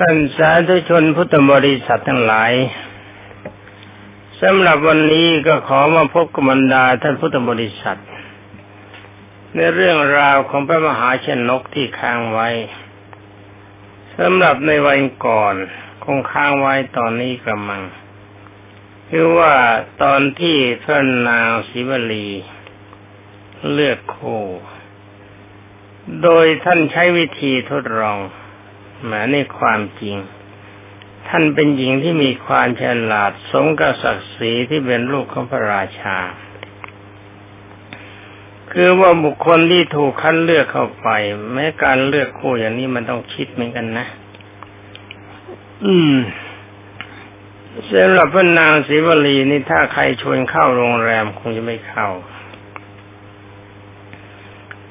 ท่านสาธุชนพุทธบริษัททั้งหลายสำหรับวันนี้ก็ขอมาพบกับบรรดาท่านพุทธบริษัท ในเรื่องราวของพระมหาชนกที่ค้างไว้สำหรับในวันก่อนคงค้างไว้ตอนนี้กำมังคือว่าตอนที่พระนางศิวลี เลือกคู่ โดยท่านใช้วิธีทดลอง หมาในความจริง ท่านเป็นหญิงที่มีความฉลาดสมกับศักดิ์ศรีที่เป็นลูกของพระราชา คือว่าบุคคลที่ถูกคัดเลือกเข้าไป แม้การเลือกคู่อย่างนี้มันต้องคิดเหมือนกันนะ อืมสำหรับพระนางศรีวลีนี่ถ้าใครชวนเข้าโรงแรมคงจะไม่เข้า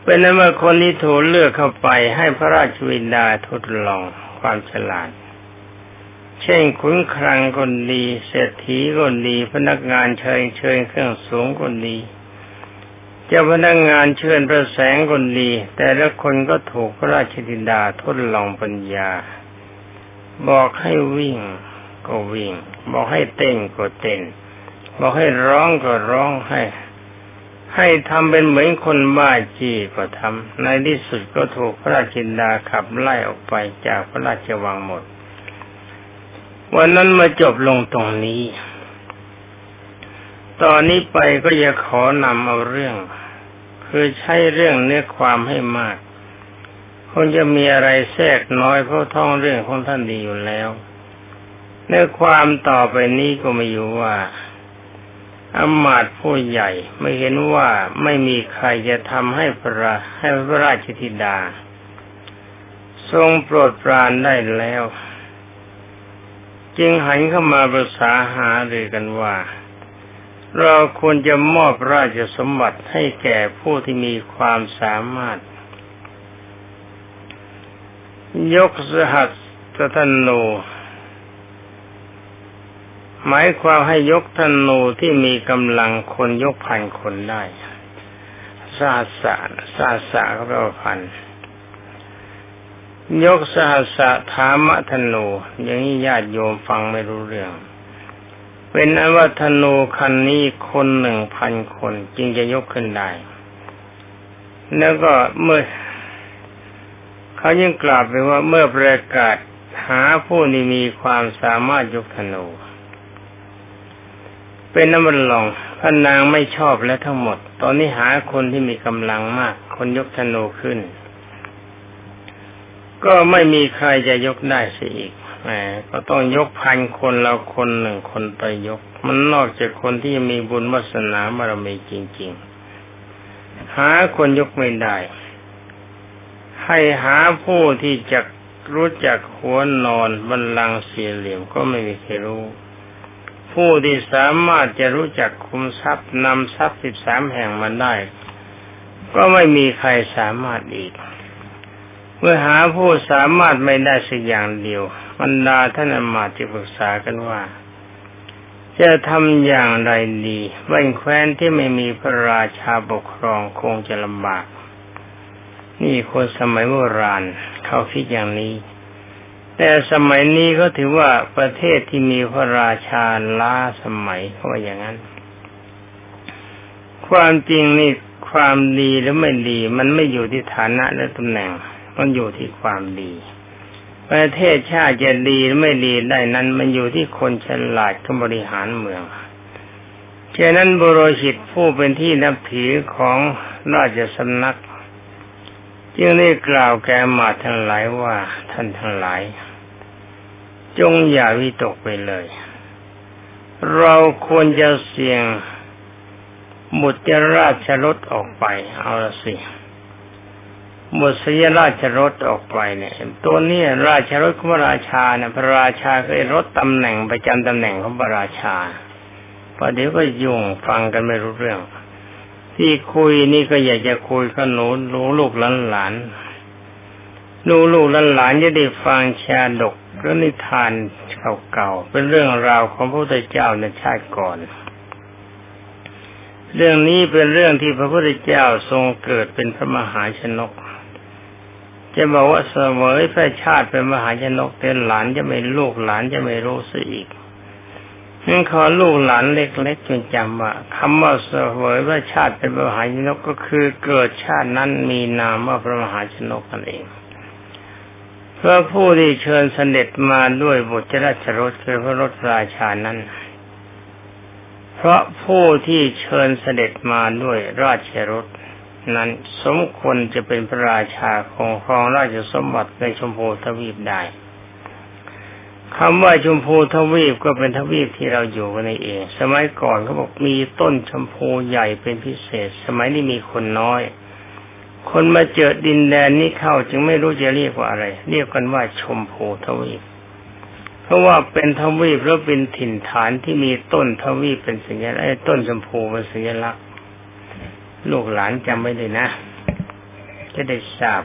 เป็นนั้นว่าคนที่ถูกเลือกเข้าไปให้พระราชวินดาทดลองความฉลาด เช่นขุนคลังคนดีเศรษฐีคนดี พนักงานเชิญเชิญเครื่องสูงคนดีเจ้าพนักงานเชิญประแสงคนดี แต่ละคนก็ถูกพระราชวินดาทดลองปัญญา บอกให้วิ่งก็วิ่ง บอกให้เต้นก็เต้น บอกให้ร้องก็ร้องให้ ให้ทำเป็นเหมือนคนบ้าจีก็ทำในที่สุดก็ถูกพระราชินดาขับไล่ออกไปจากพระราชวังหมด วันนั้นมาจบลงตรงนี้ ตอนนี้ไปก็จะขอนำเอาเรื่อง คือใช้เรื่องเนื้อความให้มากคงจะมีอะไรแทรกน้อยเพราะท่องเรื่องของท่านดีอยู่แล้วเนื้อความต่อไปนี้ก็ไม่อยู่ว่า อมาตผู้ใหญ่ไม่เห็นว่าไม่มีใครจะทำให้พระให้พระราชธิดา ทรงโปรดปรานได้แล้ว จึงหันเข้ามาปรึกษาหารือกันว่า เราควรจะมอบราชสมบัติให้แก่ผู้ที่มีความสามารถ ยกสหัสตโน หมายความให้ยกธนูที่มีกำลังคนยกพันคนได้ซาสะซาสะก็แปลว่าพันยกสหัสะธามะธนูอย่างนี้ญาติโยมฟังไม่รู้เรื่อง เป็นอว่าธนูคันนี้คนหนึ่งพันคนจึงจะยกขึ้นได้ แล้วก็เมื่อ เขายังกล่าวไปว่าเมื่อประกาศหาผู้ที่มีความสามารถยกธนู เป็นน้ำมันลองพระนางไม่ชอบแล้วทั้งหมด ตอนนี้หาคนที่มีกำลังมาก คนยกธนูขึ้น ก็ไม่มีใครจะยกได้เสียอีกแหมก็ต้องยกพันคนเราคนหนึ่งคนไปยก มันนอกจากคนที่มีบุญวาสนาบารมีจริง ๆ หาคนยกไม่ได้ ให้หาผู้ที่จะรู้จักหัวนอนบันลังเสียเหลี่ยมก็ไม่มีใครรู้ ผู้ที่สามารถจะรู้จักคุมทรัพย์นำทรัพย์สิบสามแห่งมาได้ ก็ไม่มีใครสามารถอีก เมื่อหาผู้สามารถไม่ได้สักอย่างเดียวบรรดาท่านอมาตย์จะปรึกษากันว่า จะทำอย่างไรดีบ้านแคว้นที่ไม่มีพระราชาปกครองคงจะลำบาก นี่คนสมัยโบราณเขาคิดอย่างนี้ แต่สมัยนี้ก็ถือว่าประเทศที่มีพระราชาล้าสมัยเขาว่าอย่างนั้น ความจริงนี่ความดีหรือไม่ดี มันไม่อยู่ที่ฐานะและตำแหน่ง มันอยู่ที่ความดี ประเทศชาติจะดีหรือไม่ดีได้นั้น มันอยู่ที่คนฉลาดที่บริหารเมืองฉะนั้นบุโรหิตผู้เป็นที่นับถือของราชสำนัก จึงได้กล่าวแก่มาทั้งหลายว่าท่านทั้งหลาย จงอย่าวิตกไปเลย เราควรจะเสี่ยงมุตราชรถออกไป เอาละสิมุสยราชรถออกไปเนี่ย ตัวนี้ราชรถของพระราชาเนี่ยพระราชาเคยรถตำแหน่งประจำตำแหน่งของพระราชาพอเดี๋ยวก็ยุ่งฟังกันไม่รู้เรื่อง ที่คุยนี่ก็อยากจะคุยขนุนรู้ลูกหลานหลาน ลูกลูกหลานจะได้ฟังชาดกพระนิทานเก่าๆเป็นเรื่องราวของพระพุทธเจ้าในชาติก่อน เรื่องนี้เป็นเรื่องที่พระพุทธเจ้าทรงเกิดเป็นพระมหาชนก จะบอกว่าเสวยพระชาติเป็นมหาชนกเป็นหลานจะไม่ลูกหลานจะไม่รู้สึอีกนั่นขอลูกหลานเล็กๆจงจำว่าคำว่าเสวยพระชาติเป็นมหาชนกก็คือเกิดชาตินั้นมีนามว่าพระมหาชนกนั่นเอง เพราะผู้ที่เชิญเสด็จมาด้วยบุตรราชรถคือพระรถราชานั้น เพราะผู้ที่เชิญเสด็จมาด้วยราชรถนั้นสมควรจะเป็นพระราชาของครองราชสมบัติในชมพูทวีปได้คำว่าชมพูทวีปก็เป็นทวีปที่เราอยู่กันเอง สมัยก่อนเขาบอกมีต้นชมพูใหญ่เป็นพิเศษ สมัยนี้มีคนน้อย คนมาเจอดินแดนนี้เข้าจึงไม่รู้จะเรียกว่าอะไร เรียกกันว่าชมพูทวีป เพราะว่าเป็นทวีปแล้วเป็นถิ่นฐานที่มีต้นทวีปเป็นสัญลักษณ์ต้นชมพูเป็นสัญลักษณ์ ลูกหลานจำไว้เลยนะ จะได้ทราบ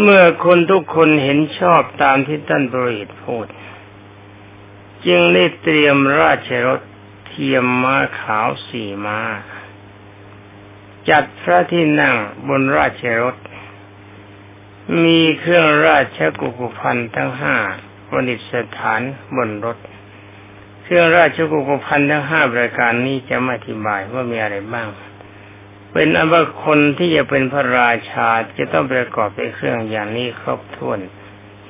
เมื่อคนทุกคนเห็นชอบตามที่ท่านบริตพูด จึงได้เตรียมราชรถเทียมม้าขาวสี่ม้า จัดพระที่นั่งบนราชรถ มีเครื่องราชกุกุพันทั้งห้าประดิษฐานบนรถ เครื่องราชกุกพันธ์ทั้งห้าประการนี้จะมาอธิบายว่ามีอะไรบ้าง เป็นอันว่าคนที่จะเป็นพระราชาจะต้องประกอบไปเครื่องอย่างนี้ครบถ้วน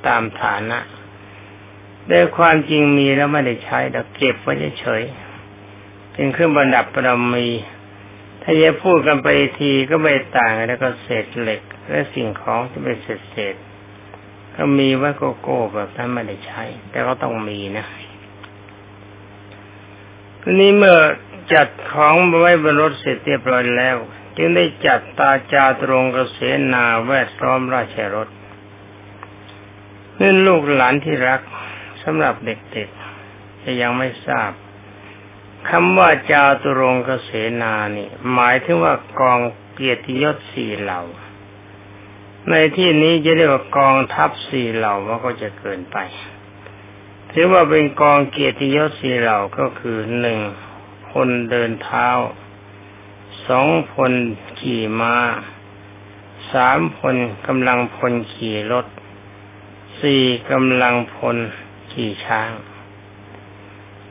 ตามฐานะแต่ความจริงมีแล้วไม่ได้ใช้แต่เก็บไว้เฉยเป็นเครื่องประดับประมี ถ้าจะพูดกันไปทีก็ไม่ต่างแล้วก็เศษเหล็ก และสิ่งของที่เป็นเศษเศษก็มีไว้โกโก้แบบนั้นไม่ได้ใช้ แต่ก็ต้องมีนะทีนี้เมื่อจัดของไว้บนรถเสร็จเรียบร้อยแล้ว จึงได้จัดตาจาตรงกระเสนาแวดล้อมราชรถนี่ลูกหลานที่รักสำหรับเด็กๆจะยังไม่ทราบ คำว่าจาตุรงกเสนานี่ หมายถึงว่ากองเกียรติยศสี่เหล่า ในที่นี้จะเรียกว่ากองทัพสี่เหล่ามันก็จะเกินไป ถือว่าเป็นกองเกียรติยศสี่เหล่าก็คือหนึ่งคนเดินเท้าสองคนขี่มา้าสามคนกำลังพลขี่รถสี่กำลังพลขี่ช้าง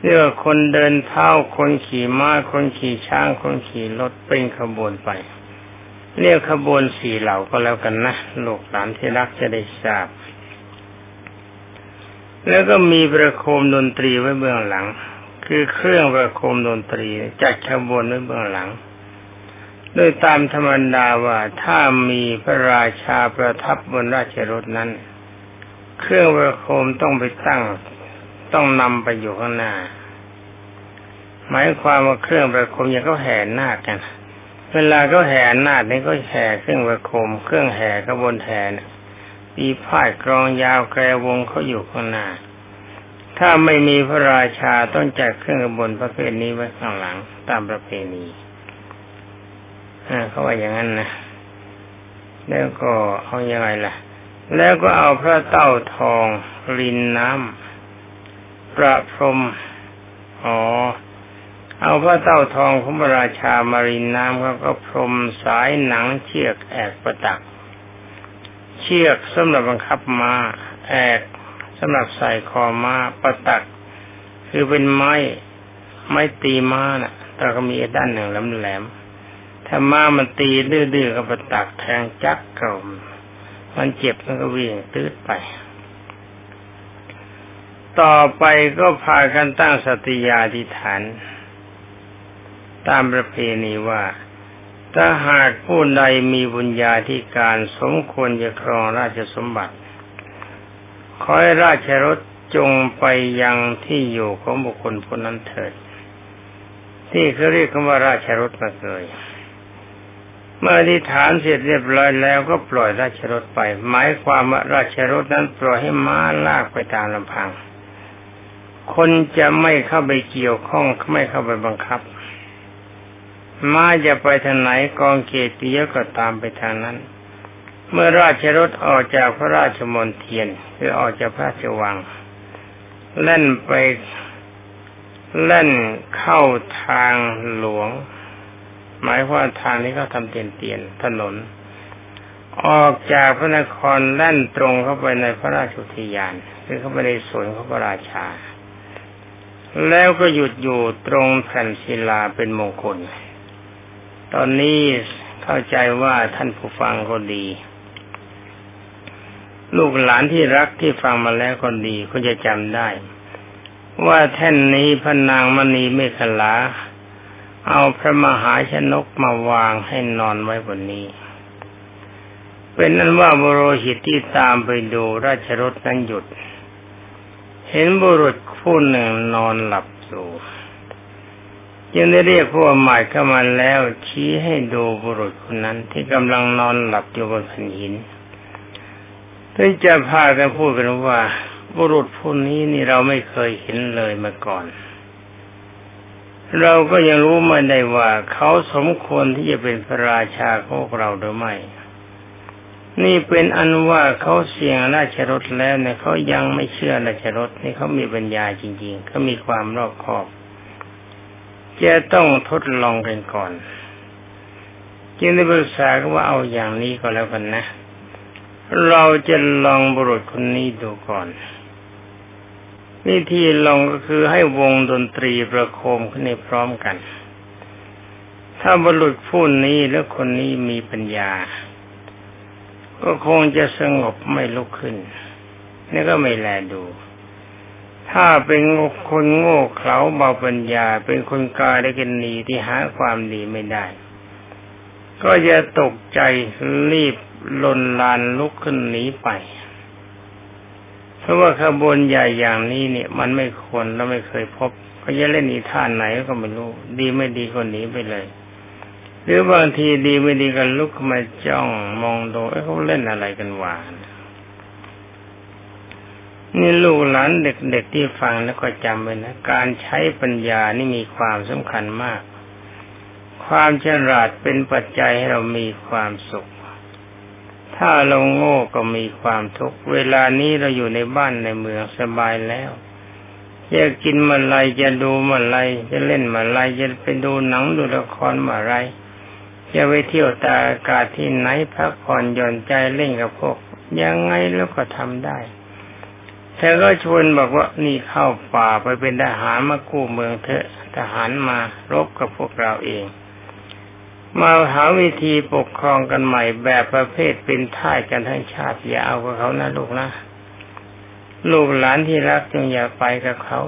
เรียกคนเดินเท้าคนขี่มา้าคนขี่ช้างคนขี่รถเป็นขบวนไป เรียกขบวนสี่เหล่าก็แล้วกันนะลูกหลานที่รักจะได้ทราบ แล้วก็มีประโคมดนตรีไว้เบื้องหลัง คือเครื่องประโคมดนตรีจัดขบวนไว้เบื้องหลังโดยตามธรรมดาว่าถ้ามีพระราชาประทับบนราชรถนั้น เครื่องประโคมต้องไปตั้ง ต้องนำไปอยู่ข้างหน้า หมายความว่าเครื่องประคมอย่างเขาแห่นาคกัน เวลาเขาแห่นาคนี่ก็แห่เครื่องประคม เครื่องแห่ขบวนแห่เนี่ยปีพาดกรองยาวแกรวงเขาอยู่ข้างหน้า ถ้าไม่มีพระราชาต้องจัดเครื่องบนประเภทนี้ไว้ข้างหลัง ตามประเพณีเขาว่าอย่างนั้นนะแล้วก็เอาอยัางไงล่ะ แล้วก็เอาพระเต้าทองรินน้ำ ประพรมอ๋อเอาพระเต้าทองของพระราชามารินน้ำเขาก็พรมสายหนังเชือกแอกประตัก เชือกสำหรับบังคับมา้าแอกสำหรับใส่คอม้าประตัก คือเป็นไม้ไม้ตีม้านะ่ะแต่ก็มีด้านหนึ่งแหลมๆถ้าม้ามันตีดื้อๆก็ประตักแทงจักเก่ามันเจ็บมันก็วิ่งตื้อไป ต่อไปก็พากันตั้งสติยาธิฐาน ตามประเพณีว่า ถ้าหากผู้ใดมีบุญญาธิการสมควรจะครองราชสมบัติขอให้ราชรถจงไปยังที่อยู่ของบุคคลผู้นั้นเถิด ที่เขาเรียกคำว่าราชรถมาเลยเมื่อที่ฐานเสร็จเรียบร้อยแล้วก็ปล่อยราชรถไป หมายความว่าราชรถนั้นปล่อยให้ม้าลากไปตามลำพัง คนจะไม่เข้าไปเกี่ยวข้องไม่เข้าไปบังคับ มาจะไปทางไหนกองเกติยก็ตามไปทางนั้น เมื่อราชรถออกจากพระราชมณฑียนคือออกจากพระราชวังเล่นไปเล่นเข้าทางหลวง หมายว่าทางนี้เขาทำเตียนเตียนถนน ออกจากพระนครแล่นตรงเข้าไปในพระราชุทยาน คือเข้าไปในสวนของพระราชา แล้วก็หยุดอยู่ตรงแผ่นศิลาเป็นมงคล ตอนนี้เข้าใจว่าท่านผู้ฟังก็ดี ลูกหลานที่รักที่ฟังมาแล้วก็ดีก็จะจำได้ ว่าแท่นนี้พระนางมณีเมขลา เอาพระมหาชนกมาวางให้นอนไว้บนนี้ เป็นนั้นว่าบรหิตที่ตามไปดูราชรถนั้นหยุด เห็นบุรุษผู้หนึ่งนอนหลับอยู่จึงได้เรียกผู้หมายเข้ามาแล้ว ชี้ให้ดูบุรุษคนนั้น ที่กำลังนอนหลับอยู่บนแผ่นหินเพื่จะพากันพูดกันว่า บุรุษผู้นี้นี่เราไม่เคยเห็นเลยมาก่อน เราก็ยังรู้ไม่ได้ว่า เขาสมควรที่จะเป็นพระราชาของเราหรือไม่ นี่เป็นอันว่าเขาเสี่ยงราชรถแล้วเนี่ยเขายังไม่เชื่อราชรถนี่เขามีปัญญาจริงๆเขามีความรอบคอบ จะต้องทดลองกันก่อน จึงได้ปรึกษาว่าเอาอย่างนี้ก็แล้วกันนะ เราจะลองบุรุษคนนี้ดูก่อนวิธีลองก็คือให้วงดนตรีประโคมขึ้นในพร้อมกัน ถ้าบุรุษผู้นี้และคนนี้มีปัญญา ก็คงจะสงบไม่ลุกขึ้น นี่ก็ไม่แลดู ถ้าเป็นคนโง่เขลาเบาปัญญา เป็นคนกาได้กันนีที่หาความดีไม่ได้ ก็จะตกใจรีบลนลานลุกขึ้นหนีไป เพราะว่าขบวนใหญ่อย่างนี้เนี่ย มันไม่ควรและไม่เคยพบเขาจะเล่นอีท่านไหนก็ไม่รู้ ดีไม่ดีคนหนีไปเลย หรือบางทีดีไม่ดีกันลุกมาจ้องมองดูเขาเล่นอะไรกันหวานนี่ลูกหลานเด็กๆที่ฟังแล้วก็จำไว้นะ การใช้ปัญญานี่มีความสำคัญมาก ความฉลาดเป็นปัจจัยให้เรามีความสุข ถ้าเราโง่ก็มีความทุกข์ เวลานี้เราอยู่ในบ้านในเมืองสบายแล้วจะกินมาไรจะดูมาไรจะเล่นมาไรจะไปดูหนังดูละครมาไร จะไปเที่ยวตาอากาศที่ไหนพักผ่อนหย่อนใจเล่นกับพวก ยังไงแล้วก็ทำได้แต่ก็ชวนบอกว่านี่เข้าป่าไปเป็นทหารมากู้เมืองเถอะทหารมารบกับพวกเราเอง มาหาวิธีปกครองกันใหม่แบบประเภทเป็นท่ายกันทั้งชาติอย่าเอากับเขานะลูกนะ ลูกหลานที่รักจงอย่าไปกับเขา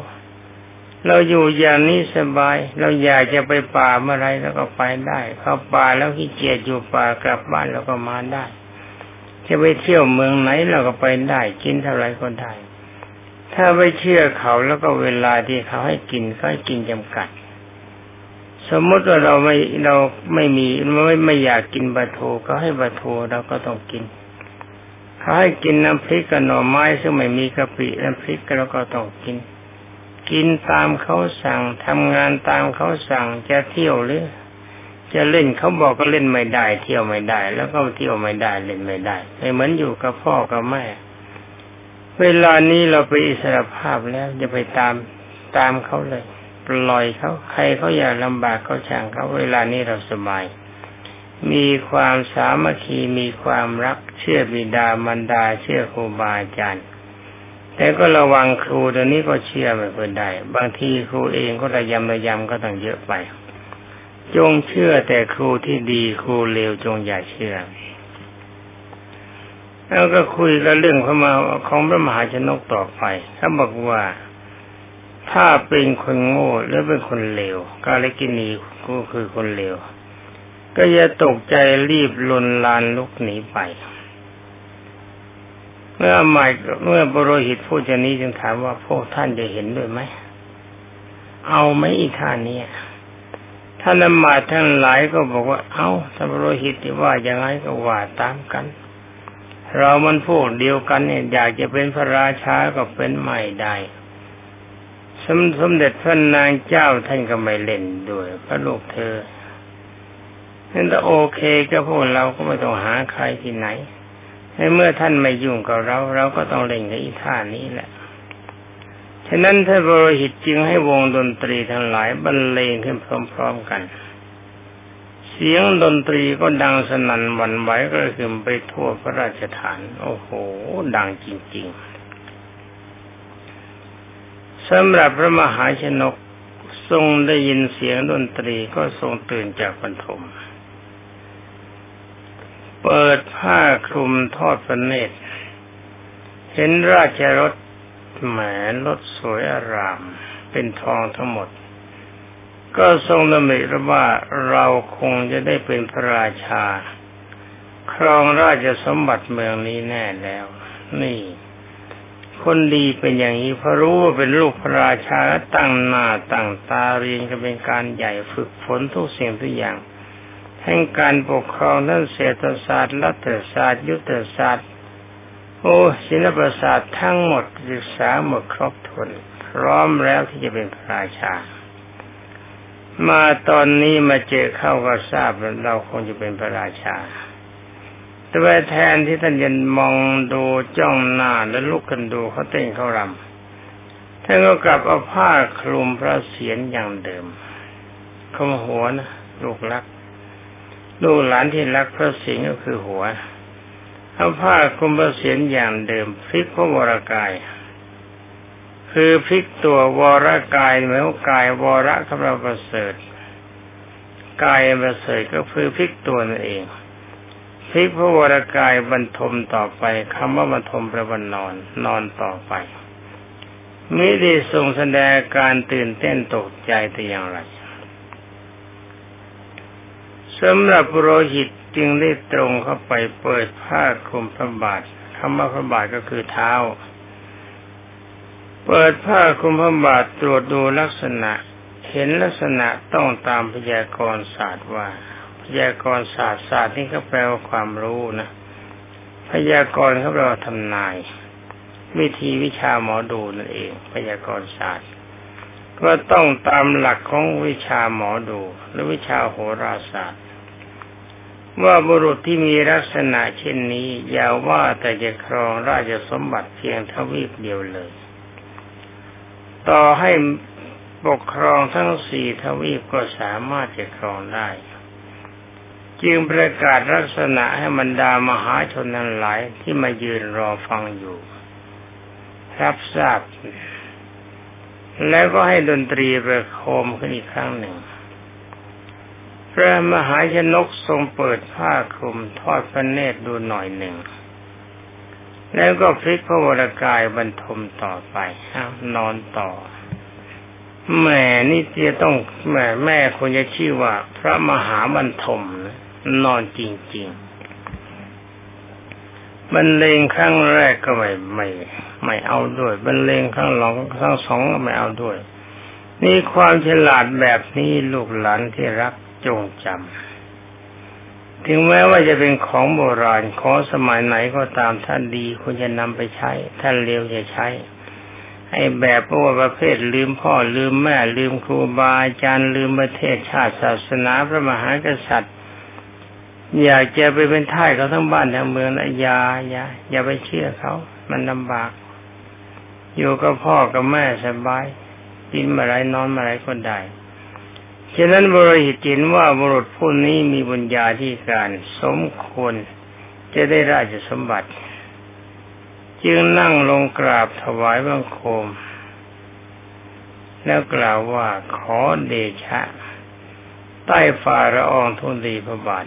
เราอยู่อย่างนี้สบาย เราอยากจะไปป่าเมื่อไรแล้วก็ไปได้ เข้าป่าแล้วขี้เกียจอยู่ป่ากลับบ้านเราก็มาได้ จะไปเที่ยวเมืองไหนเราก็ไปได้ กินเท่าไรก็ได้ ถ้าไปเชื่อเขาแล้วก็เวลาที่เขาให้กินก็ให้กินจำกัด สมมติว่าเราไม่เราไม่มีไม่ไม่อยากกินปลาทูเขาให้ปลาทูเราก็ต้องกินเขาให้กินน้ำพริกกับหน่อไม้ซึ่งไม่มีกะปิน้ำพริกเราก็ต้องกิน กินตามเขาสั่งทำงานตามเขาสั่งจะเที่ยวหรือ จะเล่นเขาบอกก็เล่นไม่ได้ เที่ยวไม่ได้ แล้วก็เที่ยวไม่ได้เล่นไม่ได้ไม่เหมือนอยู่กับพ่อกับแม่ เวลานี้เราไปอิสระภาพแล้วจะไปตามตามเขาเลย ปล่อยเขาใครเขาอยากลำบากเขาช่างเขาเวลานี้เราสบายมีความสามัคคีมีความรักเชื่อบิดามารดาเชื่อครูบาอาจารย์ แต่ก็ระวังครูเดี๋ยวนี้ก็เชื่อไม่เพื่อได้ บางทีครูเองก็ระยำระยำก็ต้องเยอะไป จงเชื่อแต่ครูที่ดีครูเลวจงอย่าเชื่อ แล้วก็คุยกันเรื่องพระมาของพระมหาชนกต่อไปเขาบอกว่าถ้าเป็นคนโง่หรือเป็นคนเลวกาลกินีก็คือคนเลวก็จะตกใจรีบลนลานลุกหนีไป เมื่อหมายเมื่อบุโรหิตพูดอย่างนี้จึงถามว่าพวกท่านจะเห็นด้วยไหม เอาไหมอีท่านนี้ท่านละหมาดท่านหลายก็บอกว่า เอาท่านบุโรหิตที่ว่าอย่างไรก็ว่าตามกัน เรามันพวกเดียวกันเนี่ยอยากจะเป็นพระราชาก็เป็นไม่ได้สมสมเด็จพระนางเจ้าท่านก็ไม่เล่นด้วย พระลูกเธอนั่นแต่โอเคก็พวกเราก็ไม่ต้องหาใครที่ไหน เมื่อท่านไม่ยุ่งกับเรา เราก็ต้องเล่นกับอีท่านี้แหละ ฉะนั้นท่านบรหิตจึงให้วงดนตรีทั้งหลายบรรเลงขึ้นพร้อมๆกัน เสียงดนตรีก็ดังสนั่นหวั่นไหวก็คือไปทั่วพระราชฐาน โอ้โห ดังจริงๆสำหรับพระมหาชนกทรงได้ยินเสียงดนตรีก็ทรงตื่นจากบรรทมเปิด ผ้าคลุมทอดพระเนตรเห็นราชรถแหมรถสวยอาราม เป็นทองทั้งหมด ก็ทรงดำริว่าเราคงจะได้เป็นพระราชา ครองราชสมบัติเมืองนี้แน่แล้ว นี่ คนดีเป็นอย่างนี้เพราะรู้ว่าเป็นลูกพระราชาตั้งหน้าตั้งตาเรียนกันเป็นการใหญ่ฝึกฝนทุกสิ่งทุกอย่าง แห่งการปกครองทั้งเศรษฐศาสตร์รัฐศาสตร์ยุทธศาสตร์โอ้ศิลปศาสตร์ทั้งหมดศึกษาหมดครบถ้วนพร้อมแล้วที่จะเป็นพระราชา มาตอนนี้มาเจอเข้าก็ทราบเราคงจะเป็นพระราชาแต่ว่าแทนที่ท่านยันมองดูจ้องหน้าแล้วลุกกันดูเขาเต้นเขารำท่านก็กลับเอาผ้าคลุมพระเศียรอย่างเดิมคมหัวนะลูกรัก ลูกหลานที่รักพระสิงก็คือหัวเอาผ้าคลุมพระเศียรอย่างเดิมพลิกพระวรากาย คือพลิกตัววรากายเหมือนกายวรกำลังประเสริฐกายประเสริฐก็คือพลิกตัวนั่นเองพลิกพระวรากายบรรทมต่อไปคำว่าบรรทมประวันนอนนอนต่อไปมิได้ทรงแสดงการตื่นเต้นตกใจแต่อย่างไร สำหรับโรหิตจึงได้ตรงเข้าไปเปิดผ้าคลุมพระบาทคำว่าพระบาทก็คือเท้า เปิดผ้าคลุมพระบาทตรวจดูลักษณะ เห็นลักษณะต้องตามพยากรณ์ศาสตร์ว่า พยากรณ์ศาสตร์ศาสตร์นี่ก็แปลว่าความรู้นะ พยากรณ์เขาแปลว่าทำนาย วิธีวิชาหมอดูนั่นเอง พยากรณ์ศาสตร์ก็ต้องตามหลักของวิชาหมอดู หรือวิชาโหราศาสตร์ ว่าบุรุษที่มีลักษณะเช่นนี้อย่าว่าแต่จะครองราชสมบัติเพียงทวีปเดียวเลย ต่อให้ปกครองทั้งสี่ทวีปก็สามารถจะครองได้ จึงประกาศลักษณะให้บรรดามหาชนนั้นหลายที่มายืนรอฟังอยู่ รับทราบ แล้วก็ให้ดนตรีประโคมขึ้นอีกครั้งหนึ่ง พระมหาชนกทรงเปิดผ้าคลุมทอดพระเนตรดูหน่อยหนึ่ง แล้วก็พลิกพระวรากายบรรทมต่อไปนอนต่อแม่นี่จะต้องแม่แม่คนจะชื่อว่า พระมหาบรรทมนะนอนจริงๆบรรเลงครั้งแรกก็ไม่ไม่ไม่เอาด้วยบรรเลงครั้งหลังครั้งสองก็ไม่เอาด้วย นี่ความฉลาดแบบนี้ลูกหลานที่รัก จงจำถึงแม้ว่าจะเป็นของโบราณของสมัยไหนก็ตามท่านดีควรจะนำไปใช้ ท่านเร็วจะใช้ไอ้แบบพว่าประเภทลืมพ่อลืมแม่ลืมครูบาอาจารย์ลืมประเทศชาติศาสนาพระมหากษัตริย์ อยากจะไปเป็นท่ายเขาทั้งบ้านทั้งเมืองนะอย่าอย่าอย่าไปเชื่อเขา มันลำบาก อยู่กับพ่อกับแม่สบายกินมาไรนอนมาไรก็ได้ ฉะนั้นบริหิตจินว่าบุรุษผู้นี้มีบุญญาที่การสมควรจะได้ราชสมบัติ จึงนั่งลงกราบถวายบังคม แล้วกล่าวว่าขอเดชะ ใต้ฝ่าละอองทุนดีพระบาท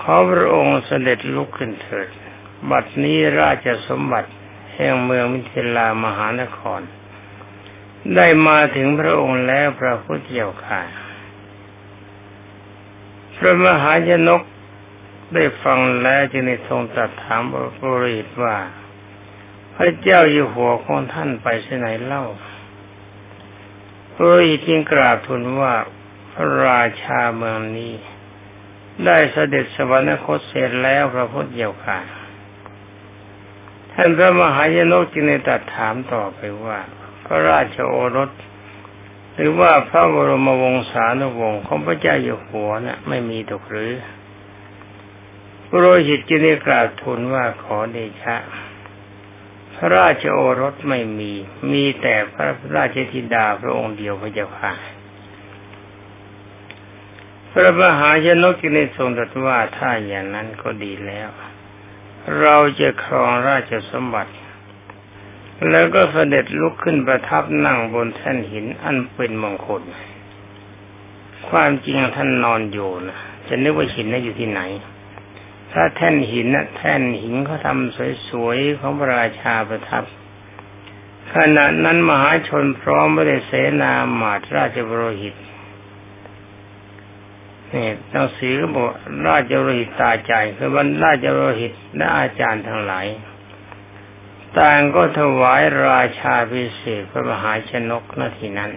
ขอพระองค์เสด็จลุกขึ้นเถิด บัดนี้ราชสมบัติ แห่งเมืองมิถิลามหานคร ได้มาถึงพระองค์แล้วพระพุทธเจ้าค่ะพระมหายนกได้ฟังแล้วจึงได้ทรงตรัสถามบริตว่า พระเจ้าอยู่หัวของท่านไปที่ไหนเล่าบริตจึงกราบทูลว่าพระราชาเมืองนี้ ได้เสด็จสวรรคตเสร็จแล้วพระพุทธเจ้าค่ะท่านพระมหายนกจึงได้ตรัสถามต่อไปว่า พระราชโอรส หรือว่าพระบรมวงศานุวงศ์ของพระเจ้าอยู่หัวนะ่ะ ไม่มีตกหรือพระโรหิตจึงได้กราบทูลว่าขอเดชะ พระราชโอรสไม่มี มีแต่พระราชธิดาพระองค์เดียวพระเจ้าค่ะระมหาชนกจึงได้ทรงตรัสว่าถ้าอย่างนั้นก็ดีแล้ว เราจะครองราชสมบัติ แล้วก็เสด็จลุกขึ้นประทับนั่งบนแท่นหินอันเป็นมงคล ความจริงท่านนอนอยู่นะจะนึกว่าหินนั้นอยู่ที่ไหน ถ้าแท่นหินนะแท่นหินเขาทำสวยๆของพระราชาประทับ ขณะนั้นมหาชนพร้อมไปด้เสนาหมาตราชบรหิตนี่หนังสือก็บอกราชโรหิตตาใจคือบรรราชโรหิตและอาจารย์ทั้งหลาย ต่างก็ถวายราชาพิเศษพระมหาชนกนาทีนั้น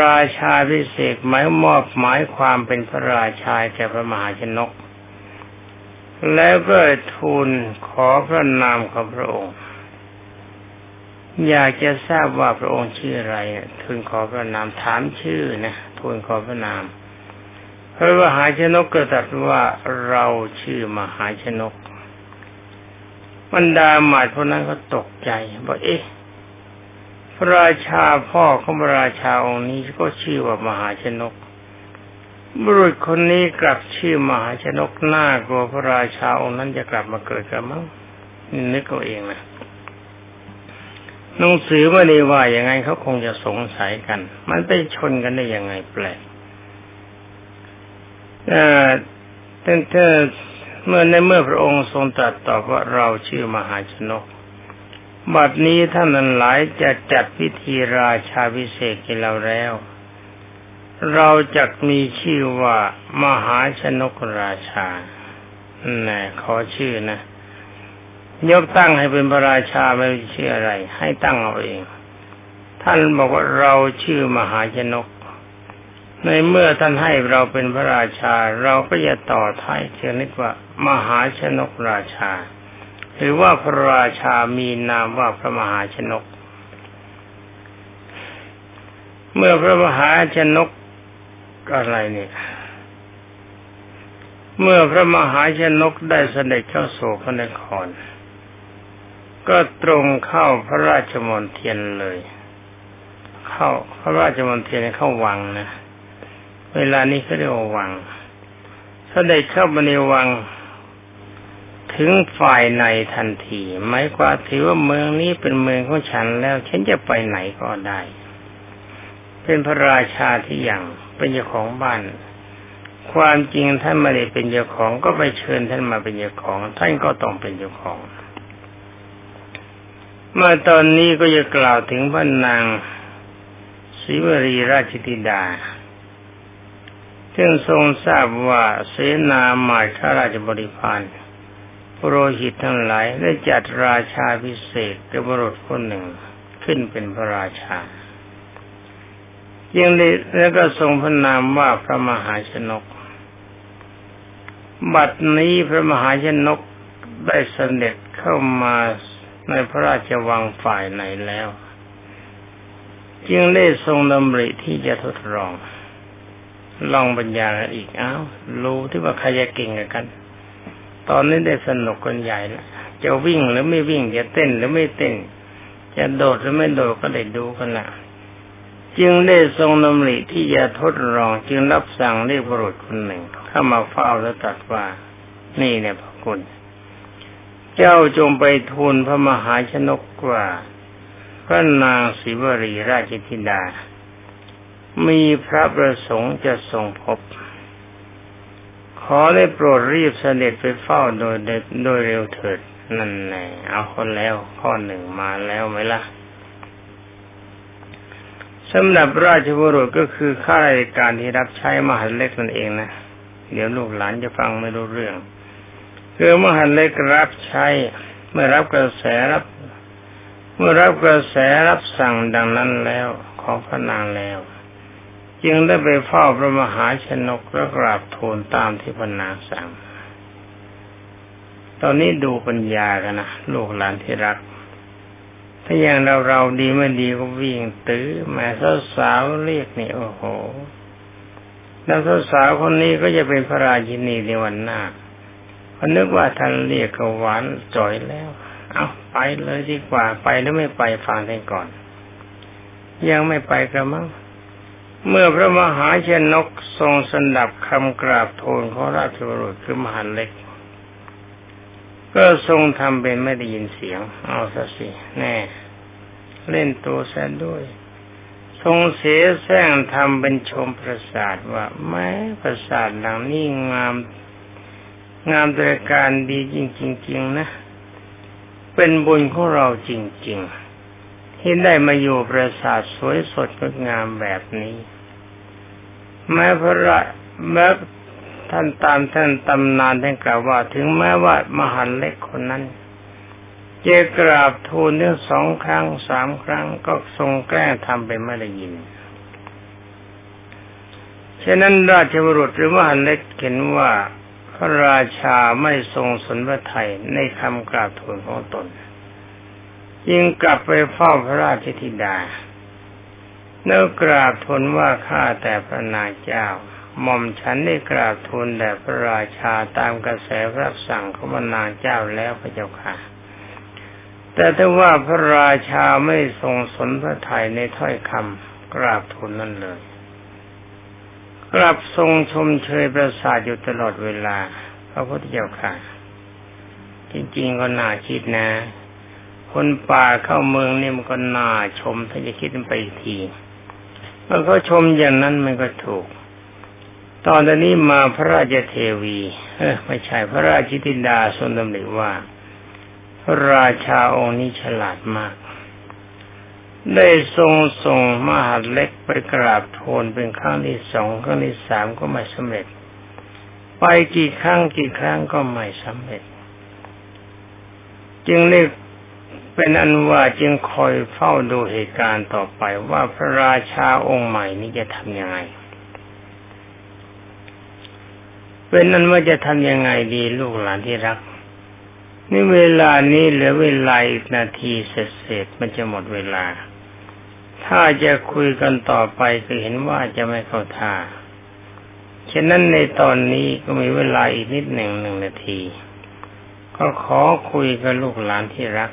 ราชาพิเศษหมายมอบหมายความเป็นพระราชาแก่พระมหาชนก แล้วก็ทูลขอพระนามของพระองค์ อยากจะทราบว่าพระองค์ชื่ออะไรทูลขอพระนามถามชื่อนะทูลขอพระนามพระมหาชนกก็ตรัสว่าเราชื่อมหาชนก บรรดาหมาดพวกนั้นก็ตกใจบอกเอ๊ะพระราชาพ่อของพระราชาองค์นี้ก็ชื่อว่ามหาชนก บุรุษคนนี้กลับชื่อมหาชนกหน้ากลัวพระราชาองค์นั้นจะกลับมาเกิดกันมั้งนึกเอาเองนะหนังสือไม่ได้ว่าอย่างไงเขาคงจะสงสัยกัน มันไปชนกันได้ยังไงแปลกตั้งแต่ เมื่อในเมื่อพระองค์ทรงตรัสตอบว่าเราชื่อมหาชนก บัดนี้ท่านนั้นหลายจะจัดพิธีราชาพิเศษกันเราแล้ว เราจะมีชื่อว่ามหาชนกราชาน่ขอชื่อนะยกตั้งให้เป็นพระราชาไม่ชื่ออะไร ให้ตั้งเอาเอง ท่านบอกว่าเราชื่อมหาชนก ในเมื่อท่านให้เราเป็นพระราชา เราก็จะต่อท้ายเชื่อนิดว่า มหาชนกราชา หรือว่าพระราชามีนามว่าพระมหาชนก เมื่อพระมหาชนกอะไรเนี่ย เมื่อพระมหาชนกได้เสด็จเข้าสู่พระนคร ก็ตรงเข้าพระราชมณฑลเลย เข้าพระราชมณฑลเข้าวังนะ เวลานี้เขาเรียกว่าวังถ้าได้เข้ามาในวัง ถึงฝ่ายในทันทีหมายความถือว่าเมืองนี้เป็นเมืองของฉันแล้ว ฉันจะไปไหนก็ได้ เป็นพระราชาที่อย่างเป็นเจ้าของบ้าน ความจริงท่านไม่ได้เป็นเจ้าของก็ไปเชิญท่านมาเป็นเจ้าของ ท่านก็ต้องเป็นเจ้าของเมื่อตอนนี้ก็จะกล่าวถึงพระนางศิวรีราชธิดา ซึ่งทรงทราบว่าเสนาหมายข้าราชบริพารโปรหิตทั้งหลายได้จัดราชาพิเศษกับบุรุษคนหนึ่งขึ้นเป็นพระราชายังได้แล้วก็ทรงพระนามว่าพระมหาชนก บัดนี้พระมหาชนกได้เสด็จเข้ามาในพระราชวังฝ่ายไหนแล้ว จึงได้ทรงดำริที่จะทดลอง ลองบรรยายอีกอ้าวรู้ที่ว่าใครจะเก่งกัน ตอนนี้ได้สนุกกันใหญ่ล้วจะวิ่งหรือไม่วิ่งจะเต้นหรือไม่เต้น จะโดดหรือไม่โดดก็ได้ดูกันละจึงได้ทรงดำริที่จะทดลองจึงรับสั่งเรียกบุรุษคนหนึ่ง เข้ามาเฝ้าแล้วตรัสว่า นี่เนี่ยพระคุณ เจ้าจงไปทูลพระมหาชนกว่า พระนางศิวรีราชธิดา มีพระประสงค์จะทรงพบ ขอได้โปรดรีบเสด็จไปเฝ้าโดยโดยเร็วเถิดนั่นแน่เอาคนแล้วข้อหนึ่งมาแล้วไหมล่ะสำหรับราชบุรุษก็คือข้าราชการที่รับใช้มหาเล็กนั่นเองนะเดี๋ยวลูกหลานจะฟังไม่รู้เรื่องคือมหาเล็กรับใช้เมื่อรับกระแสรับ เมื่อรับกระแสรับสั่งดังนั้นแล้วของพระนางแล้ว จึงได้ไปเฝ้าพระมหาชนกและกราบทูลตามที่พระนางสั่ง ตอนนี้ดูปัญญากันนะลูกหลานที่รัก ถ้าอย่างเราเราดีไม่ดีก็วิ่งตื้อแม่สาวเรียกนี่โอ้โหแล้วสาวคนนี้ก็จะเป็นพระราชินีในวันหน้าพอนึกว่าท่านเรียกก็หวานจ่อยแล้ว เอาไปเลยดีกว่าไปแล้วไม่ไปฟังท่านก่อน ยังไม่ไปกระมัง เมื่อพระมหาชนกทรงสนับคำกราบทูลของราชบุรุษคือมหาเล็ก ก็ทรงทำเป็นไม่ได้ยินเสียง เอาซะสิแน่ เล่นตัวแสนด้วย ทรงเสียแซงทำเป็นชมประสาทว่าแม้ประสาทหลังนี้งาม งามตระการดีจริงๆๆนะ เป็นบุญของเราจริง ๆ ที่ได้มาอยู่ประสาทสวยสดงดงามแบบนี้ แม้พระแม้ท่านตามท่านตำนานท่านกล่าวว่า ถึงแม้ว่ามหันเล็กคนนั้นจะกราบทูลถึงสองครั้งสามครั้งก็ทรงแกล้งทำไปไม่ได้ยินฉะนั้นราชบุรุษหรือมหันเล็กเห็นว่าพระราชาไม่ทรงสนพระไทยในคำกราบทูลของตน ยิงกลับไปเฝ้าพระราชธิดา เนื้อกราบทูลว่าข้าแต่พระนางเจ้าหม่อมฉันได้กราบทูลแด่พระราชาตามกระแสพระสั่งของพระนางเจ้าแล้วพระเจ้าค่ะ แต่ถ้าว่าพระราชาไม่ทรงสนพระทัยในถ้อยคำกราบทูลนั่นเลยกราบทรงชมเชยประสาทอยู่ตลอดเวลา พระพุทธเจ้าค่ะ จริงๆก็น่าคิดนะ คนป่าเข้าเมืองนี่มันก็น่าชมถ้าจะคิดไปอีกที มื่อเขาชมอย่างนั้นมันก็ถูก ตอนนี้มาพระราชเทวี เออไม่ใช่พระราชธิดาทรงดำริว่า พระราชาองค์นี้ฉลาดมาก ได้ทรงส่งมหาเล็กไปกราบทูลเป็นครั้งที่สองครั้งที่สามก็ไม่สำเร็จ ไปกี่ครั้งกี่ครั้งก็ไม่สำเร็จ จึงเรียก เป็นอันว่าจึงคอยเฝ้าดูเหตุการณ์ต่อไปว่าพระราชาองค์ใหม่นี้จะทำยังไง เป็นนั้นว่าจะทำยังไงดีลูกหลานที่รัก นี่เวลานี้เหลือเวลาอีกนาทีเสร็จมันจะหมดเวลา ถ้าจะคุยกันต่อไปก็เห็นว่าจะไม่เข้าท่า ฉะนั้นในตอนนี้ก็มีเวลาอีกนิดหนึ่งหนึ่งนาที ก็ขอคุยกับลูกหลานที่รัก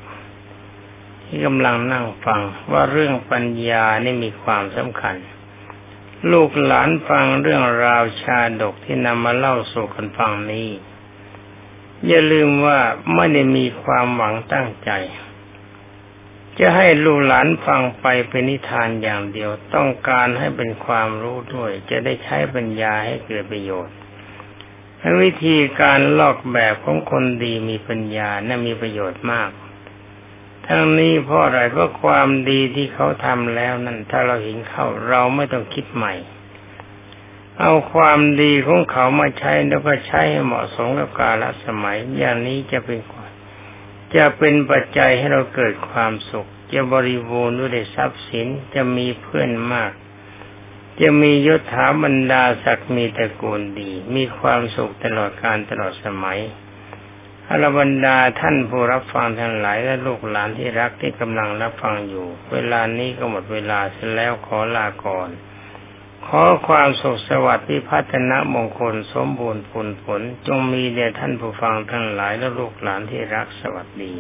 ที่กำลังนั่งฟังว่าเรื่องปัญญานี่มีความสำคัญ ลูกหลานฟังเรื่องราวชาดกที่นำมาเล่าสู่กันฟังนี้ อย่าลืมว่าไม่ได้มีความหวังตั้งใจ จะให้ลูกหลานฟังไปเป็นนิทานอย่างเดียวต้องการให้เป็นความรู้ด้วย จะได้ใช้ปัญญาให้เกิดประโยชน์วิธีการลอกแบบของคนดีมีปัญญานะ่ะมีประโยชน์มาก ทั้งนี้เพราะอะไรเพราะความดีที่เขาทำแล้วนั่นถ้าเราเห็นเข้าเราไม่ต้องคิดใหม่ เอาความดีของเขามาใช้แล้วก็ใช้ให้เหมาะสมกับกาลสมัย อย่างนี้จะเป็นจะเป็นปัจจัยให้เราเกิดความสุข จะบริบูรณ์ด้วยทรัพย์สินจะมีเพื่อนมาก จะมียศถาบรรดาศักดิ์มีตระกูลดี มีความสุขตลอดการตลอดสมัย อรบรรดาท่านผู้รับฟังทั้งหลายและลูกหลานที่รักที่กำลังรับฟังอยู่ เวลานี้ก็หมดเวลาเสร็จแล้วขอลาก่อน ขอความสุขสวัสดิ์พิพัฒนามงคลสมบูรณ์ผลผล จงมีแด่ท่านผู้ฟังทั้งหลายและลูกหลานที่รักสวัสดี